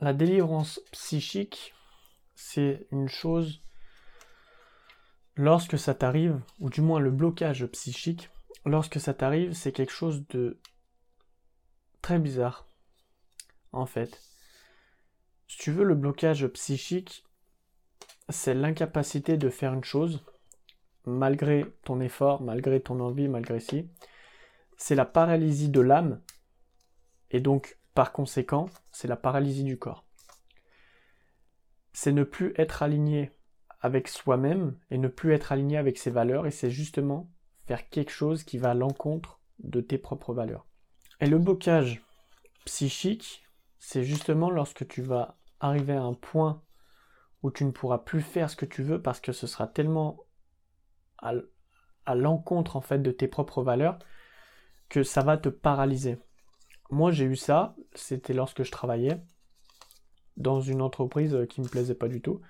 la délivrance psychique, c'est une chose, lorsque ça t'arrive, ou du moins le blocage psychique, lorsque ça t'arrive, c'est quelque chose de très bizarre, en fait. Si tu veux, le blocage psychique, c'est l'incapacité de faire une chose, malgré ton effort, malgré ton envie, malgré si. C'est la paralysie de l'âme, et donc, par conséquent, c'est la paralysie du corps. C'est ne plus être aligné avec soi-même et ne plus être aligné avec ses valeurs, et c'est justement faire quelque chose qui va à l'encontre de tes propres valeurs. Et le blocage psychique, c'est justement lorsque tu vas arriver à un point où tu ne pourras plus faire ce que tu veux parce que ce sera tellement à, l'encontre en fait de tes propres valeurs que ça va te paralyser. Moi j'ai eu ça, c'était lorsque je travaillais dans une entreprise qui me plaisait pas du tout.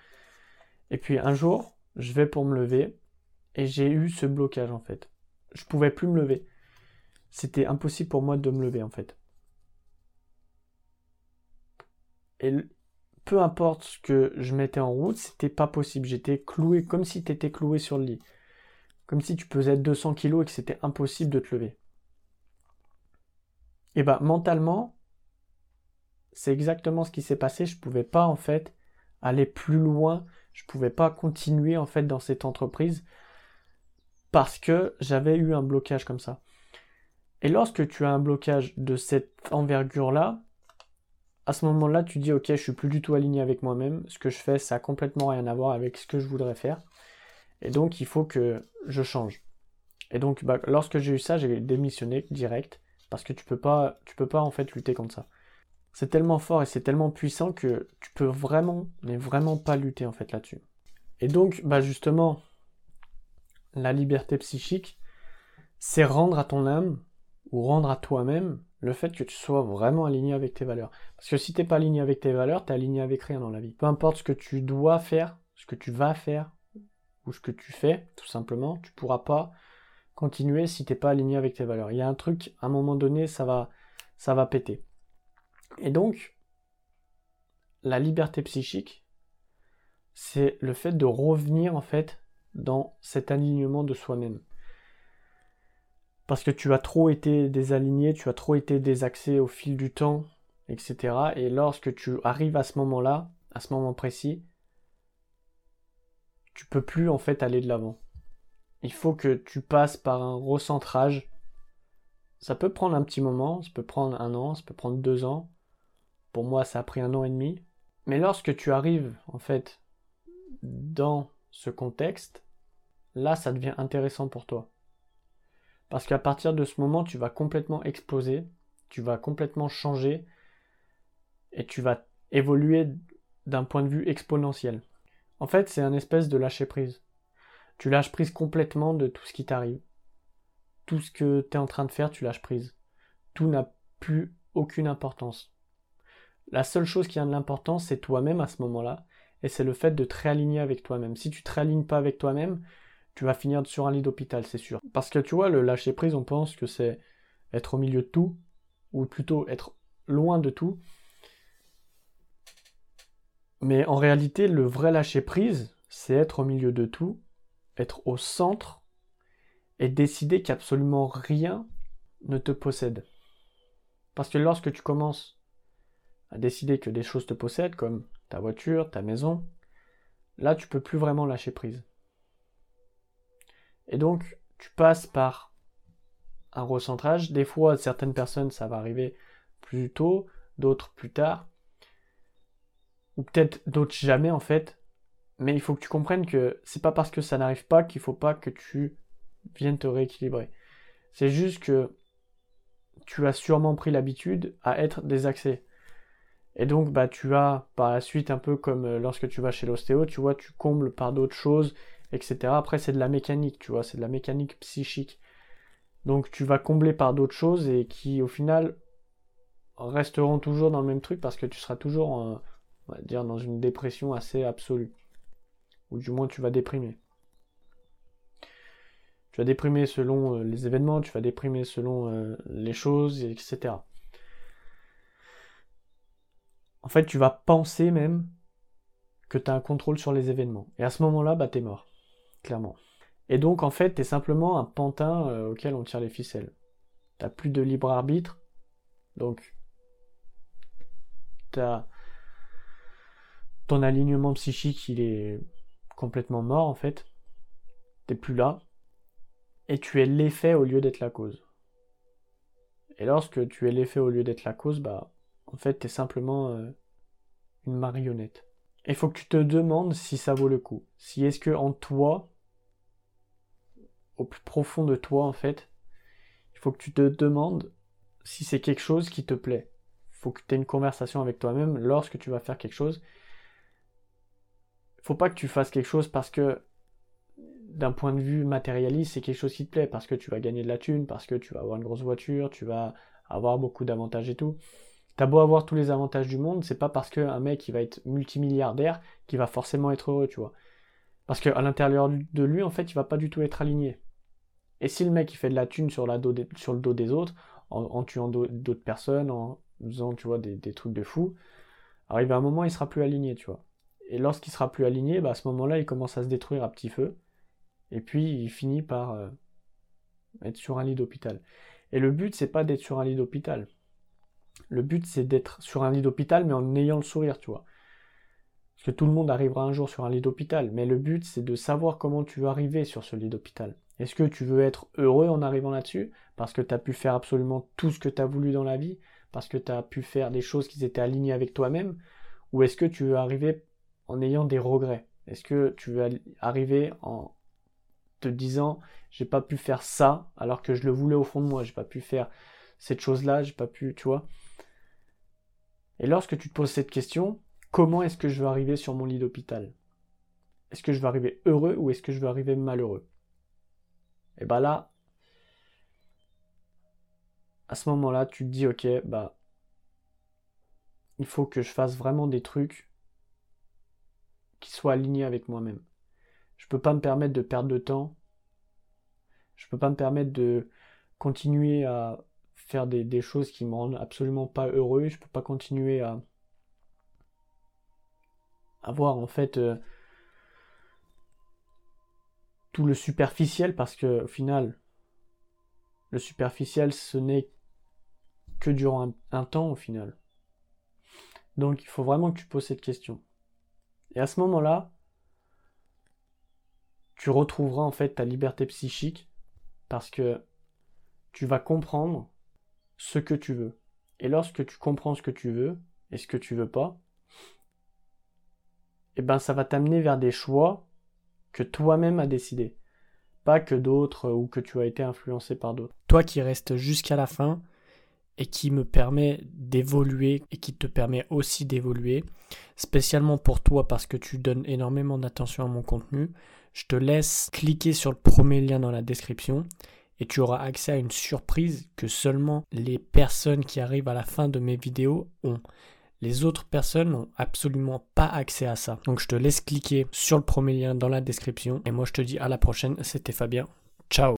Et puis un jour, je vais pour me lever et j'ai eu ce blocage en fait. Je pouvais plus me lever. C'était impossible pour moi de me lever en fait. Et peu importe ce que je mettais en route, c'était pas possible. J'étais cloué comme si tu étais cloué sur le lit. Comme si tu pesais 200 kilos et que c'était impossible de te lever. Et bah mentalement, c'est exactement ce qui s'est passé. Je pouvais pas en fait aller plus loin. Je pouvais pas continuer en fait dans cette entreprise parce que j'avais eu un blocage comme ça. Et lorsque tu as un blocage de cette envergure-là, à ce moment-là, tu dis ok, je suis plus du tout aligné avec moi-même. Ce que je fais, ça a complètement rien à voir avec ce que je voudrais faire. Et donc, il faut que je change. Et donc, bah, lorsque j'ai eu ça, j'ai démissionné direct parce que tu peux pas, tu peux pas en fait lutter contre ça. C'est tellement fort et c'est tellement puissant que tu peux vraiment, mais vraiment pas lutter en fait là-dessus. Et donc, bah justement, la liberté psychique, c'est rendre à ton âme ou rendre à toi-même le fait que tu sois vraiment aligné avec tes valeurs. Parce que si t'es pas aligné avec tes valeurs, t'es aligné avec rien dans la vie. Peu importe ce que tu dois faire, ce que tu vas faire, ou ce que tu fais, tout simplement, tu pourras pas continuer si t'es pas aligné avec tes valeurs. Il y a un truc, à un moment donné, ça va, ça va péter. Et donc, la liberté psychique, c'est le fait de revenir en fait dans cet alignement de soi-même parce que tu as trop été désaligné, tu as trop été désaxé au fil du temps, etc. Et lorsque tu arrives à ce moment-là, à ce moment précis, tu peux plus en fait aller de l'avant. Il faut que tu passes par un recentrage. Ça peut prendre un petit moment, ça peut prendre un an, ça peut prendre deux ans. Pour moi, ça a pris un an et demi. Mais lorsque tu arrives en fait dans ce contexte, là, ça devient intéressant pour toi. Parce qu'à partir de ce moment, tu vas complètement exploser, tu vas complètement changer et tu vas évoluer d'un point de vue exponentiel. En fait, c'est un espèce de lâcher prise. Tu lâches prise complètement de tout ce qui t'arrive. Tout ce que tu es en train de faire, tu lâches prise. Tout n'a plus aucune importance. La seule chose qui a de l'importance, c'est toi-même à ce moment-là, et c'est le fait de te réaligner avec toi-même. Si tu te réalignes pas avec toi-même, tu vas finir sur un lit d'hôpital, c'est sûr. Parce que tu vois, le lâcher prise, on pense que c'est être au milieu de tout, ou plutôt être loin de tout. Mais en réalité, le vrai lâcher prise, c'est être au milieu de tout, être au centre, et décider qu'absolument rien ne te possède. Parce que lorsque tu commences à décider que des choses te possèdent, comme ta voiture, ta maison, là tu peux plus vraiment lâcher prise. Et donc, tu passes par un recentrage. Des fois, certaines personnes, ça va arriver plus tôt, d'autres plus tard. Ou peut-être d'autres jamais, en fait. Mais il faut que tu comprennes que c'est pas parce que ça n'arrive pas qu'il faut pas que tu viennes te rééquilibrer. C'est juste que tu as sûrement pris l'habitude à être désaxé. Et donc, bah, tu as par la suite, un peu comme euh, lorsque tu vas chez l'ostéo, tu vois, tu combles par d'autres choses etc. Après, c'est de la mécanique, tu vois, c'est de la mécanique psychique. Donc, tu vas combler par d'autres choses et qui, au final, resteront toujours dans le même truc parce que tu seras toujours, on va dire, dans une dépression assez absolue. Ou du moins, tu vas déprimer. Tu vas déprimer selon euh, les événements, tu vas déprimer selon euh, les choses, etc. en fait, tu vas penser même que tu as un contrôle sur les événements. Et à ce moment-là, bah, t'es mort. Clairement. Et donc, en fait, t'es simplement un pantin euh, auquel on tire les ficelles. T'as plus de libre arbitre. Donc, t'as ton alignement psychique, il est complètement mort, en fait. T'es plus là. Et tu es l'effet au lieu d'être la cause. Et lorsque tu es l'effet au lieu d'être la cause, bah, en fait, t'es simplement euh, une marionnette. Il faut que tu te demandes si ça vaut le coup. Si est-ce que en toi, au plus profond de toi, en fait, il faut que tu te demandes si c'est quelque chose qui te plaît. Il faut que tu aies une conversation avec toi-même lorsque tu vas faire quelque chose. Faut pas que tu fasses quelque chose parce que d'un point de vue matérialiste, c'est quelque chose qui te plaît, parce que tu vas gagner de la thune, parce que tu vas avoir une grosse voiture, tu vas avoir beaucoup d'avantages et tout. T'as beau avoir tous les avantages du monde, c'est pas parce qu'un mec qui va être multimilliardaire qu'il va forcément être heureux, tu vois. Parce qu'à l'intérieur de lui, en fait, il va pas du tout être aligné. Et si le mec il fait de la thune sur, le dos des autres, en, tuant d'autres personnes, en faisant, tu vois, des, trucs de fou, arrive à un moment, il sera plus aligné, tu vois. Et lorsqu'il sera plus aligné, bah, à ce moment-là, il commence à se détruire à petit feu. Et puis il finit par euh, être sur un lit d'hôpital. Et le but, c'est pas d'être sur un lit d'hôpital. Le but, c'est d'être sur un lit d'hôpital, mais en ayant le sourire, tu vois. Parce que tout le monde arrivera un jour sur un lit d'hôpital. Mais le but, c'est de savoir comment tu veux arriver sur ce lit d'hôpital. Est-ce que tu veux être heureux en arrivant là-dessus? Parce que tu as pu faire absolument tout ce que tu as voulu dans la vie? Parce que tu as pu faire des choses qui étaient alignées avec toi-même? Ou est-ce que tu veux arriver en ayant des regrets. Est-ce que tu veux arriver en te disant j'ai pas pu faire ça alors que je le voulais au fond de moi, j'ai pas pu faire cette chose-là, j'ai pas pu, tu vois? Et lorsque tu te poses cette question, comment est-ce que je veux arriver sur mon lit d'hôpital? Est-ce que je veux arriver heureux ou est-ce que je veux arriver malheureux? Et bah là, à ce moment-là, tu te dis ok, bah il faut que je fasse vraiment des trucs qui soient alignés avec moi-même. Je peux pas me permettre de perdre de temps. Je peux pas me permettre de continuer à faire des, choses qui me rendent absolument pas heureux. Je peux pas continuer à avoir en fait euh, tout le superficiel parce que au final le superficiel ce n'est que durant un, temps au final. Donc il faut vraiment que tu poses cette question. Et à ce moment-là, tu retrouveras en fait ta liberté psychique parce que tu vas comprendre ce que tu veux. Et lorsque tu comprends ce que tu veux et ce que tu veux pas, eh ben ça va t'amener vers des choix que toi-même as décidé, pas que d'autres ou que tu as été influencé par d'autres. Toi qui restes jusqu'à la fin et qui me permet d'évoluer et qui te permet aussi d'évoluer, spécialement pour toi parce que tu donnes énormément d'attention à mon contenu, je te laisse cliquer sur le premier lien dans la description et tu auras accès à une surprise que seulement les personnes qui arrivent à la fin de mes vidéos ont. Les autres personnes n'ont absolument pas accès à ça. Donc je te laisse cliquer sur le premier lien dans la description et moi je te dis à la prochaine, c'était Fabien. Ciao